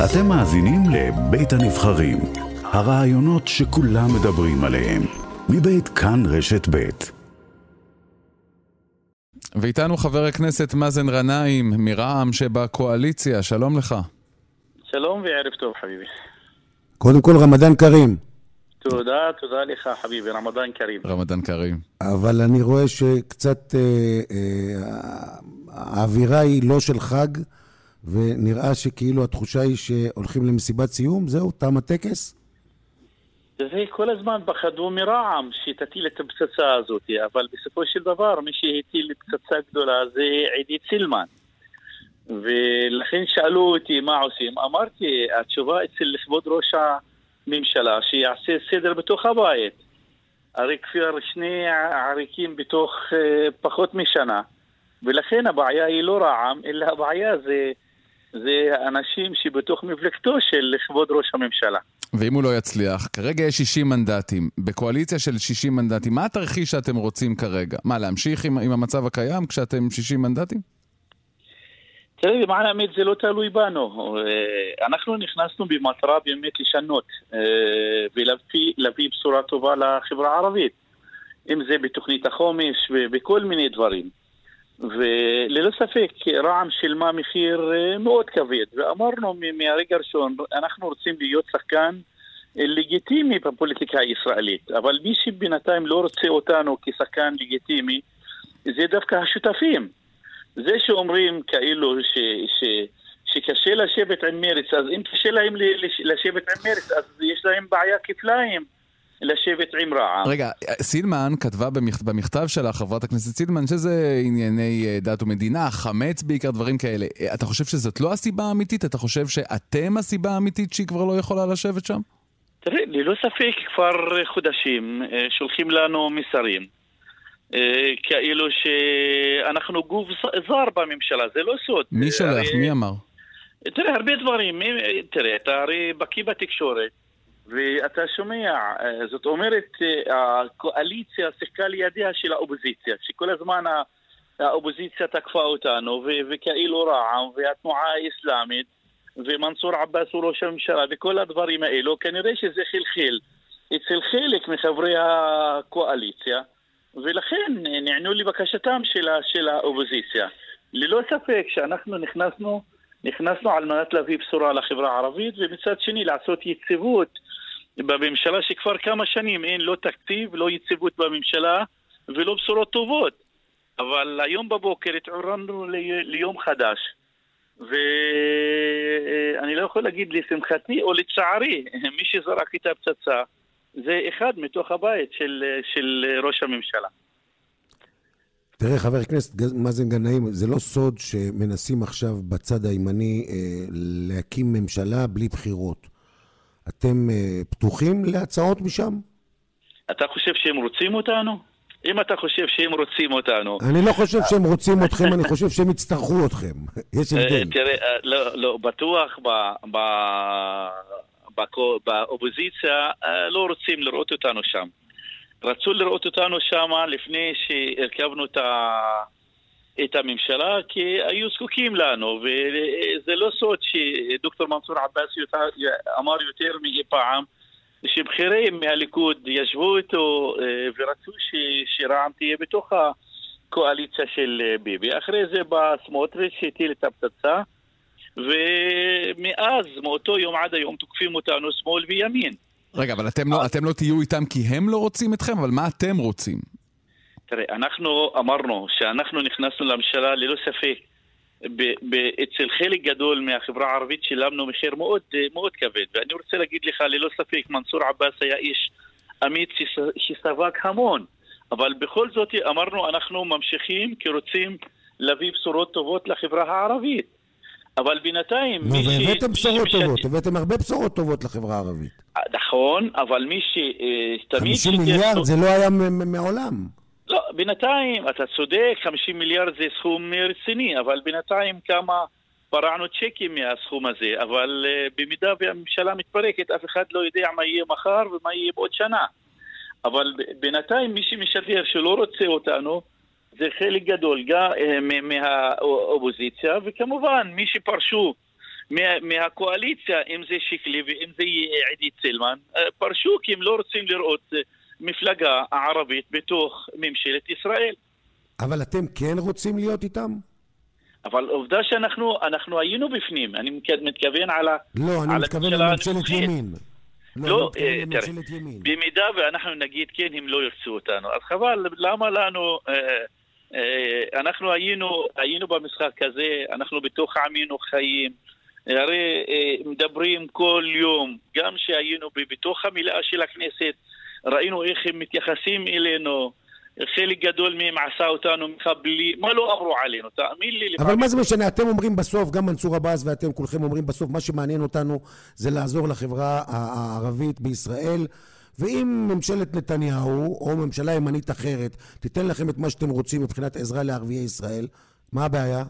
אתם מאזינים לבית הנבחרים, הרעיונות שכולם מדברים עליהם, מבית כאן רשת בית. ואיתנו חבר הכנסת מאזן גנאים מרע"מ שבקואליציה, שלום לך. שלום וערב טוב חביבי. קודם כל רמדאן כרים. תודה, תודה לך חביבי, רמדאן כרים. רמדאן כרים. אבל אני רואה שקצת אה, אה, האווירה היא לא של חג, ונראה שכאילו התחושה היא שהולכים למסיבת סיום, זהו, תם הטקס? זה כל הזמן פחדו מרע"מ שתטיל את הפצצה הזאת, אבל בסופו של דבר מי שהטיל פצצה גדולה זה עידית סילמן. ולכן שאלו אותי מה עושים. אמרתי, התשובה אצל לכבוד ראש הממשלה שיעשה סדר בתוך הבית. הרי כבר שני עריקים בתוך uh, פחות משנה, ולכן הבעיה היא לא רע"מ, אלא הבעיה זה, זה אנשים שבתוך מפלגתו של לכבוד ראש הממשלה. ואם הוא לא יצליח, כרגע יש 60 מנדטים. בקואליציה של 60 מנדטים, מה התרחיש שאתם רוצים כרגע? מה, להמשיך עם, עם המצב הקיים כשאתם 60 מנדטים? תראה, למען האמת זה לא תלוי בנו. אה, אנחנו נכנסנו במטרה באמת לשנות אה, ולהביא בשורה טובה לחברה הערבית. אם זה בתוכנית החומש ובכל מיני דברים. וללא ספק רע"מ שילמה מחיר אה, מאוד כבד, ואמרנו מהרגע הראשון, אנחנו רוצים להיות שחקן לגיטימי בפוליטיקה הישראלית, אבל מי שבינתיים לא רוצה אותנו כשחקן לגיטימי זה דווקא השותפים. זה שאומרים כאילו ש, ש, שקשה לשבת עם מרץ, אז אם קשה להם לשבת עם מרץ, אז יש להם בעיה כפליים. לשבת עם רע"מ. רגע, סילמן כתבה במכ... במכתב שלה, חברת הכנסת סילמן, שזה ענייני אה, דת ומדינה, חמץ בעיקר, דברים כאלה. אה, אתה חושב שזאת לא הסיבה האמיתית? אתה חושב שאתם הסיבה האמיתית שהיא כבר לא יכולה לשבת שם? תראה, ללא ספק כבר חודשים אה, שולחים לנו מסרים. כאילו שאנחנו גוף זר בממשלה, זה לא סוד. מי שולח? הרי... מי אמר? תראה, הרבה דברים. תראה, אתה הרי בקיא בתקשורת. ואתה שומע, אה, זאת אומרת, אה, הקואליציה שיחקה לידיה של האופוזיציה, שכל הזמן האופוזיציה תקפה אותנו, וכאילו רע"מ, והתנועה האסלאמית, ומנסור עבאס הוא ראש הממשלה, וכל הדברים האלו, כנראה שזה חלחל אצל חלק מחברי הקואליציה, ולכן נענו לבקשתם של, של האופוזיציה. ללא ספק שאנחנו נכנסנו, נכנסנו על מנת להביא בשורה לחברה הערבית, ומצד שני לעשות יציבות בממשלה שכבר כמה שנים אין לא תקציב, לא יציבות בממשלה ולא בשורות טובות. אבל היום בבוקר התעוררנו ליום חדש. ואני לא יכול להגיד לשמחתי או לצערי, מי שזרק את הפצצה זה אחד מתוך הבית של, של ראש הממשלה. תראה, חבר הכנסת מאזן גנאים, זה לא סוד שמנסים עכשיו בצד הימני אה, להקים ממשלה בלי בחירות. אתם uh, פתוחים להצעות משם? אתה חושב שהם רוצים אותנו? אם אתה חושב שהם רוצים אותנו... אני לא חושב שהם רוצים אתכם, אני חושב שהם יצטרכו אתכם. יש אה, הבדל. תראה, אה, לא, לא, בטוח ב, ב, באופוזיציה לא רוצים לראות אותנו שם. רצו לראות אותנו שם לפני שהרכבנו את ה... את הממשלה כי היו זקוקים לנו וזה לא סוד שדוקטור מנסור עבאס אמר יותר מאי פעם שבכירים מהליכוד ישבו איתו אה, ורצו שרע"מ תהיה בתוך הקואליציה של אה, ביבי. אחרי זה בא סמוטריץ' שהטיל את הפצצה ומאז, מאותו יום עד היום, תוקפים אותנו שמאל וימין. רגע, אבל אתם לא, אתם לא תהיו איתם כי הם לא רוצים אתכם, אבל מה אתם רוצים? תראה, אנחנו אמרנו שאנחנו נכנסנו לממשלה ללא ספק. אצל חלק גדול מהחברה הערבית שילמנו מחיר מאוד, מאוד כבד. ואני רוצה להגיד לך, ללא ספק, מנסור עבאס היה איש אמיץ שספג המון. אבל בכל זאת אמרנו, אנחנו ממשיכים כי רוצים להביא בשורות טובות לחברה הערבית. אבל בינתיים... נו, והבאתם בשורות טובות, הבאתם הרבה בשורות טובות לחברה הערבית. נכון, אבל מי ש... אה, תמיד... 50 מיליארד זה לא היה מעולם. לא, בינתיים, אתה צודק, 50 מיליארד זה סכום רציני, אבל בינתיים כמה פרענו צ'קים מהסכום הזה, אבל uh, במידה והממשלה מתפרקת, אף אחד לא יודע מה יהיה מחר ומה יהיה בעוד שנה. אבל בינתיים מי שמשדר שלא רוצה אותנו, זה חלק גדול uh, מהאופוזיציה, וכמובן מי שפרשו מה, מהקואליציה, אם זה שיקלי ואם זה עידית סילמן, אה, פרשו כי הם לא רוצים לראות אה, מפלגה ערבית בתוך ממשלת ישראל. אבל אתם כן רוצים להיות איתם? אבל עובדה שאנחנו אנחנו היינו בפנים, אני מתכוון על ה... לא, אני מתכוון לממשלת ימין. לא, לא אה, תראה, במידה ואנחנו נגיד כן, הם לא ירצו אותנו. אז חבל, למה לנו... אה, אה, אנחנו היינו, היינו במשחק הזה, אנחנו בתוך עמינו חיים. הרי מדברים כל יום, גם שהיינו בתוך המילאה של הכנסת, ראינו איך הם מתייחסים אלינו. חלק גדול מהם עשה אותנו מחבלי, מה לא אמרו עלינו, תאמין לי. אבל מה זה משנה, אתם אומרים בסוף, גם מנסור עבאס ואתם כולכם אומרים בסוף, מה שמעניין אותנו זה לעזור לחברה הערבית בישראל. ואם ממשלת נתניהו, או ממשלה ימנית אחרת, תיתן לכם את מה שאתם רוצים מבחינת עזרה לערביי ישראל, מה הבעיה?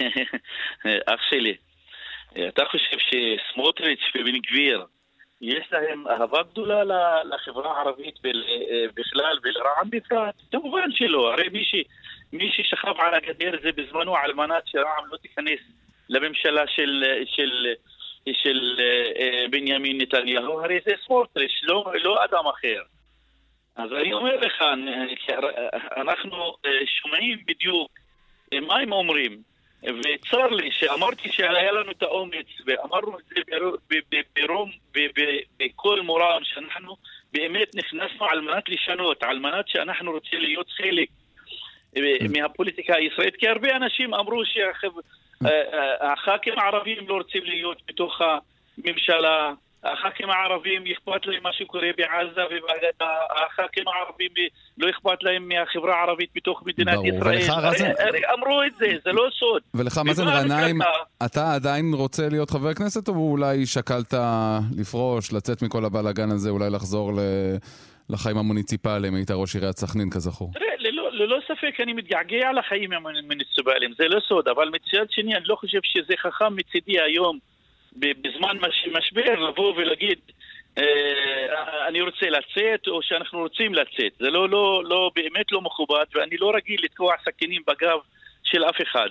אח שלי, אתה חושב שסמוטריץ' ובן גביר יש להם אהבה גדולה לחברה הערבית בכלל ולרע"מ בפרט? כמובן שלא. הרי מי, ש, מי ששכב על הגדר זה בזמנו על מנת שרע"מ לא תיכנס לממשלה של, של, של אה, בנימין נתניהו, הרי זה סמוטריץ', לא, לא אדם אחר. אז אני אומר לך, אנחנו אה, שומעים בדיוק מה הם אומרים. וצר לי שאמרתי שהיה לנו את האומץ, ואמרנו את זה ברום, בכל מורם, שאנחנו באמת נכנסנו על מנת לשנות, על מנת שאנחנו רוצים להיות חלק אה, מהפוליטיקה הישראלית, כי הרבה אנשים אמרו שהח"כים הערבים לא רוצים להיות בתוך הממשלה, הח"כים הערבים אכפת להם מה שקורה בעזה ובגדה, הח"כים הערבים לא אכפת להם מהחברה הערבית בתוך מדינת ברור. ישראל. ולך רזן... אמרו את זה, זה לא סוד. ולך מאזן גנאים, אתה עדיין רוצה להיות חבר כנסת או אולי שקלת לפרוש, לצאת מכל הבלאגן הזה, אולי לחזור ל... לחיים המוניציפליים, היית ראש עיריית סכנין כזכור. תראה, ללא ספק אני מתגעגע לחיים המוניציפליים, זה לא סוד, אבל מצד שני אני לא חושב שזה חכם מצידי היום בזמן משבר לבוא ולהגיד אה, אני רוצה לצאת או שאנחנו רוצים לצאת. זה לא, לא, לא, באמת לא מכובד ואני לא רגיל לתקוע סכינים בגב של אף אחד.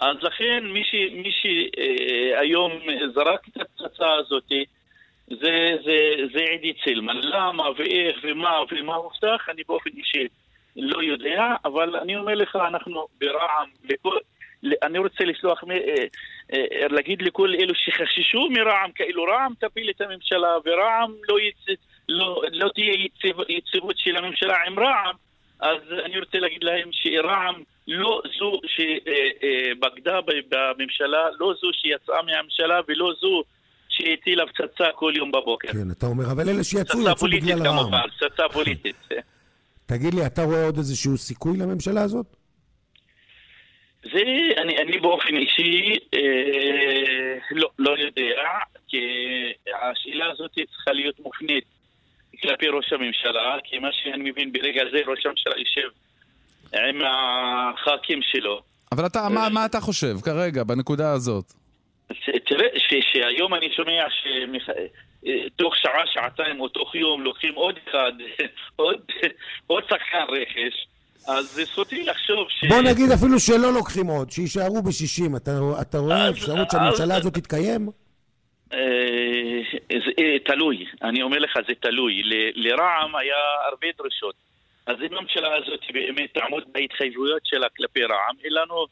אז לכן מי, ש, מי שהיום אה, זרק את הפצצה הזאת זה, זה, זה עידית סילמן. למה ואיך ומה ומה הובטח, אני באופן אישי לא יודע, אבל אני אומר לך, אנחנו ברע"מ, אני רוצה לשלוח, אה, אה, להגיד לכל אלו שחששו מרע"מ, כאילו רע"מ תפיל את הממשלה ורע"מ לא, יצ... לא, לא תהיה יציב, יציבות של הממשלה עם רע"מ, אז אני רוצה להגיד להם שרע"מ לא זו שבגדה בממשלה, לא זו שיצאה מהממשלה ולא זו שהטילה פצצה כל יום בבוקר. כן, אתה אומר, אבל אלה שיצאו, יצאו בגלל רע"מ. פצצה פוליטית כמובן, פצצה פוליטית. תגיד לי, אתה רואה עוד איזשהו סיכוי לממשלה הזאת? זה, אני, אני באופן אישי אה, לא, לא יודע, כי השאלה הזאת צריכה להיות מופנית כלפי ראש הממשלה, כי מה שאני מבין ברגע זה ראש הממשלה יושב עם הח"כים שלו. אבל אתה, מה, מה אתה חושב כרגע, בנקודה הזאת? תראה, שהיום אני שומע שתוך שעה, שעתיים או תוך יום לוקחים עוד אחד, עוד, עוד שחקן רכש. אז זכותי לחשוב ש... בוא נגיד אפילו שלא לוקחים עוד, שיישארו ב-60. אתה, אתה רואה אפשרות שהממשלה הזאת תתקיים? אה, אה, תלוי, אני אומר לך, זה תלוי. לרע"מ היה הרבה דרישות. אז אם הממשלה הזאת באמת תעמוד בהתחייבויות שלה כלפי רע"מ, אין לנו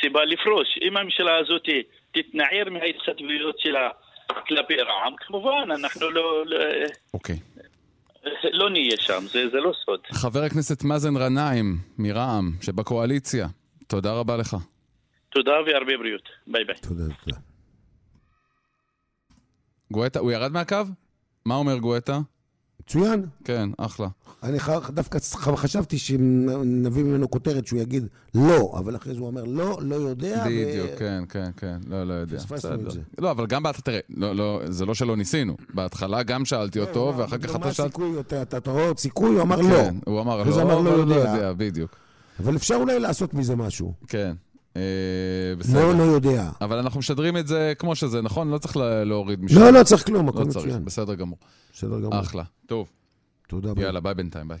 סיבה לפרוש. אם הממשלה הזאת תתנער מההתחייבויות שלה כלפי רע"מ, כמובן, אנחנו לא... אוקיי. Okay. לא נהיה שם, זה, זה לא סוד. חבר הכנסת מאזן גנאים מרע"מ, שבקואליציה, תודה רבה לך. תודה והרבה בריאות. ביי ביי. תודה, תודה. גואטה, הוא ירד מהקו? מה אומר גואטה? מצוין. כן, אחלה. אני דווקא חשבתי שנביא ממנו כותרת שהוא יגיד לא, אבל אחרי זה הוא אומר לא, לא יודע. בדיוק, ו... כן, כן, כן, לא, לא יודע. פספסנו את זה. לא, אבל גם בהתחלה, תראה, לא, לא, זה לא שלא ניסינו. בהתחלה גם שאלתי אותו, כן, ואחר כך אתה שאלת... אתה רואה עוד סיכוי? הוא אמר לא. כן, הוא אמר לא, הוא לא יודע, בדיוק. אבל אפשר אולי לעשות מזה משהו. כן. אה, בסדר. לא, לא יודע. אבל אנחנו משדרים את זה כמו שזה, נכון? לא צריך להוריד משם. לא, לא צריך כלום, הכל מצוין. בסדר גמור. בסדר גמור. אחלה. טוב. תודה. יאללה, ביי בינתיים, ביי.